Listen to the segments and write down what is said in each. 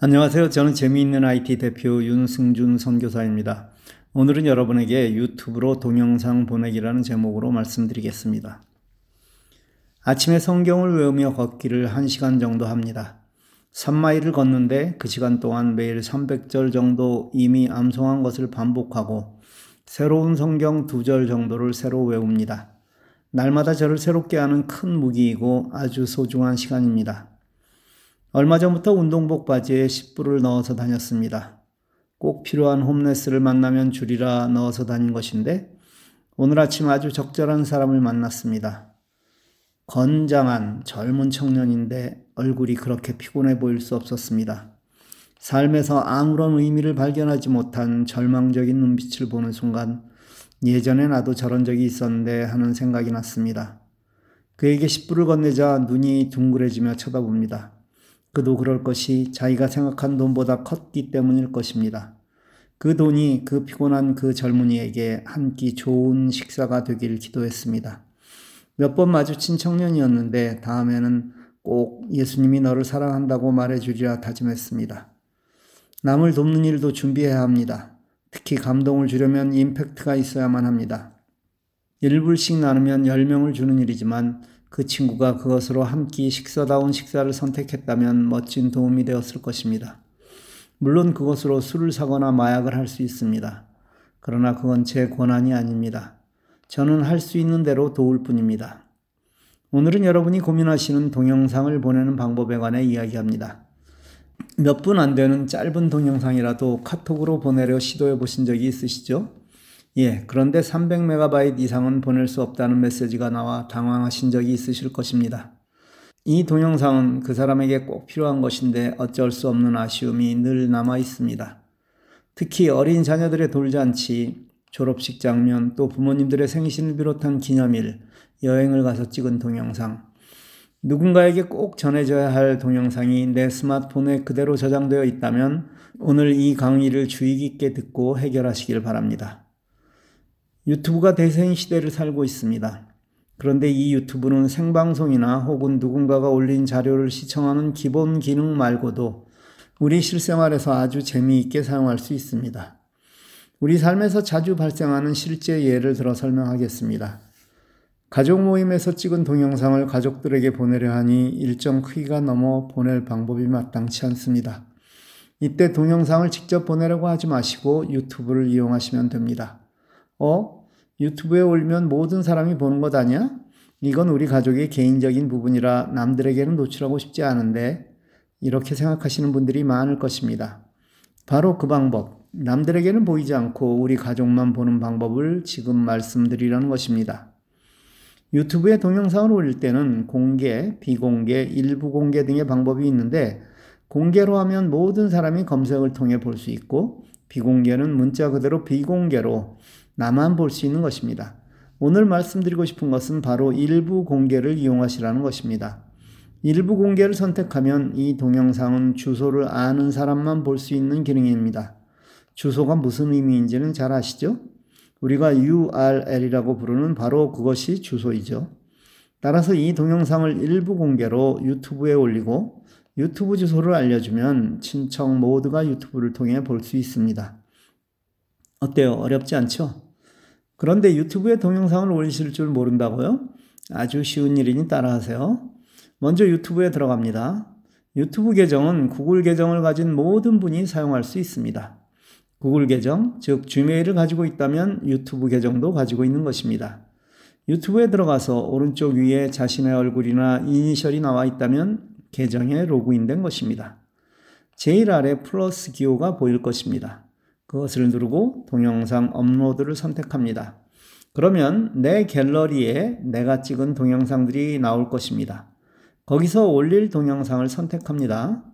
안녕하세요. 저는 재미있는 IT 대표 윤승준 선교사입니다. 오늘은 여러분에게 유튜브로 동영상 보내기라는 제목으로 말씀드리겠습니다. 아침에 성경을 외우며 걷기를 1시간 정도 합니다. 3마일을 걷는데 그 시간 동안 매일 300절 정도 이미 암송한 것을 반복하고 새로운 성경 두 절 정도를 새로 외웁니다. 날마다 저를 새롭게 하는 큰 무기이고 아주 소중한 시간입니다. 얼마 전부터 운동복 바지에 10불을 넣어서 다녔습니다. 꼭 필요한 홈레스를 만나면 줄이라 넣어서 다닌 것인데 오늘 아침 아주 적절한 사람을 만났습니다. 건장한 젊은 청년인데 얼굴이 그렇게 피곤해 보일 수 없었습니다. 삶에서 아무런 의미를 발견하지 못한 절망적인 눈빛을 보는 순간 예전에 나도 저런 적이 있었는데 하는 생각이 났습니다. 그에게 10불을 건네자 눈이 둥그레지며 쳐다봅니다. 그도 그럴 것이 자기가 생각한 돈보다 컸기 때문일 것입니다. 그 돈이 그 피곤한 그 젊은이에게 한 끼 좋은 식사가 되길 기도했습니다. 몇 번 마주친 청년이었는데 다음에는 꼭 예수님이 너를 사랑한다고 말해주리라 다짐했습니다. 남을 돕는 일도 준비해야 합니다. 특히 감동을 주려면 임팩트가 있어야만 합니다. 1불씩 나누면 10명을 주는 일이지만 그 친구가 그것으로 한 끼 식사다운 식사를 선택했다면 멋진 도움이 되었을 것입니다. 물론 그것으로 술을 사거나 마약을 할 수 있습니다. 그러나 그건 제 권한이 아닙니다. 저는 할 수 있는 대로 도울 뿐입니다. 오늘은 여러분이 고민하시는 동영상을 보내는 방법에 관해 이야기합니다. 몇 분 안 되는 짧은 동영상이라도 카톡으로 보내려 시도해 보신 적이 있으시죠? 예, 그런데 300MB 이상은 보낼 수 없다는 메시지가 나와 당황하신 적이 있으실 것입니다. 이 동영상은 그 사람에게 꼭 필요한 것인데 어쩔 수 없는 아쉬움이 늘 남아 있습니다. 특히 어린 자녀들의 돌잔치, 졸업식 장면, 또 부모님들의 생신을 비롯한 기념일, 여행을 가서 찍은 동영상, 누군가에게 꼭 전해져야 할 동영상이 내 스마트폰에 그대로 저장되어 있다면 오늘 이 강의를 주의 깊게 듣고 해결하시길 바랍니다. 유튜브가 대세인 시대를 살고 있습니다. 그런데 이 유튜브는 생방송이나 혹은 누군가가 올린 자료를 시청하는 기본 기능 말고도 우리 실생활에서 아주 재미있게 사용할 수 있습니다. 우리 삶에서 자주 발생하는 실제 예를 들어 설명하겠습니다. 가족 모임에서 찍은 동영상을 가족들에게 보내려 하니 일정 크기가 넘어 보낼 방법이 마땅치 않습니다. 이때 동영상을 직접 보내려고 하지 마시고 유튜브를 이용하시면 됩니다. 어? 유튜브에 올리면 모든 사람이 보는 것 아니야? 이건 우리 가족의 개인적인 부분이라 남들에게는 노출하고 싶지 않은데 이렇게 생각하시는 분들이 많을 것입니다. 바로 그 방법, 남들에게는 보이지 않고 우리 가족만 보는 방법을 지금 말씀드리려는 것입니다. 유튜브에 동영상을 올릴 때는 공개, 비공개, 일부 공개 등의 방법이 있는데 공개로 하면 모든 사람이 검색을 통해 볼 수 있고 비공개는 문자 그대로 비공개로 나만 볼 수 있는 것입니다. 오늘 말씀드리고 싶은 것은 바로 일부 공개를 이용하시라는 것입니다. 일부 공개를 선택하면 이 동영상은 주소를 아는 사람만 볼 수 있는 기능입니다. 주소가 무슨 의미인지는 잘 아시죠? 우리가 URL이라고 부르는 바로 그것이 주소이죠. 따라서 이 동영상을 일부 공개로 유튜브에 올리고 유튜브 주소를 알려주면 친척 모두가 유튜브를 통해 볼 수 있습니다. 어때요? 어렵지 않죠? 그런데 유튜브에 동영상을 올리실 줄 모른다고요? 아주 쉬운 일이니 따라하세요. 먼저 유튜브에 들어갑니다. 유튜브 계정은 구글 계정을 가진 모든 분이 사용할 수 있습니다. 구글 계정, 즉 지메일을 가지고 있다면 유튜브 계정도 가지고 있는 것입니다. 유튜브에 들어가서 오른쪽 위에 자신의 얼굴이나 이니셜이 나와 있다면 계정에 로그인된 것입니다. 제일 아래 플러스 기호가 보일 것입니다. 그것을 누르고 동영상 업로드를 선택합니다. 그러면 내 갤러리에 내가 찍은 동영상들이 나올 것입니다. 거기서 올릴 동영상을 선택합니다.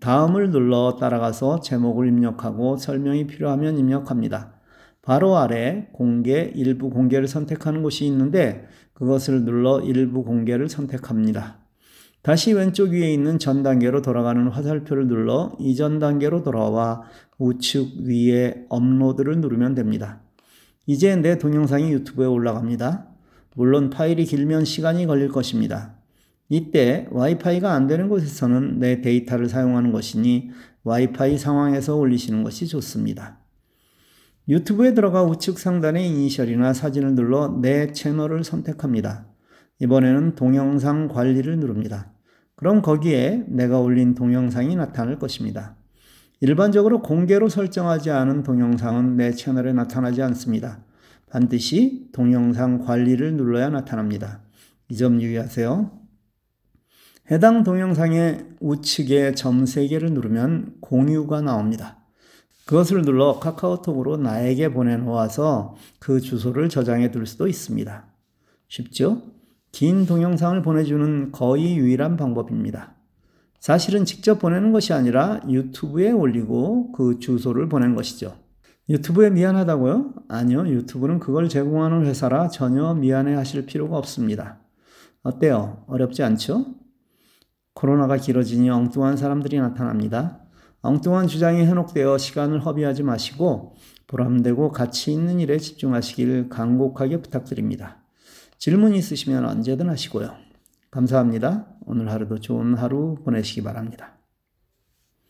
다음을 눌러 따라가서 제목을 입력하고 설명이 필요하면 입력합니다. 바로 아래 공개, 일부 공개를 선택하는 곳이 있는데 그것을 눌러 일부 공개를 선택합니다. 다시 왼쪽 위에 있는 전 단계로 돌아가는 화살표를 눌러 이전 단계로 돌아와 우측 위에 업로드를 누르면 됩니다. 이제 내 동영상이 유튜브에 올라갑니다. 물론 파일이 길면 시간이 걸릴 것입니다. 이때 와이파이가 안 되는 곳에서는 내 데이터를 사용하는 것이니 와이파이 상황에서 올리시는 것이 좋습니다. 유튜브에 들어가 우측 상단의 이니셜이나 사진을 눌러 내 채널을 선택합니다. 이번에는 동영상 관리를 누릅니다. 그럼 거기에 내가 올린 동영상이 나타날 것입니다. 일반적으로 공개로 설정하지 않은 동영상은 내 채널에 나타나지 않습니다. 반드시 동영상 관리를 눌러야 나타납니다. 이 점 유의하세요. 해당 동영상의 우측에 점 3개를 누르면 공유가 나옵니다. 그것을 눌러 카카오톡으로 나에게 보내놓아서 그 주소를 저장해 둘 수도 있습니다. 쉽죠? 긴 동영상을 보내주는 거의 유일한 방법입니다. 사실은 직접 보내는 것이 아니라 유튜브에 올리고 그 주소를 보낸 것이죠. 유튜브에 미안하다고요? 아니요. 유튜브는 그걸 제공하는 회사라 전혀 미안해 하실 필요가 없습니다. 어때요? 어렵지 않죠? 코로나가 길어지니 엉뚱한 사람들이 나타납니다. 엉뚱한 주장이 현혹되어 시간을 허비하지 마시고 보람되고 가치 있는 일에 집중하시길 간곡하게 부탁드립니다. 질문 있으시면 언제든 하시고요. 감사합니다. 오늘 하루도 좋은 하루 보내시기 바랍니다.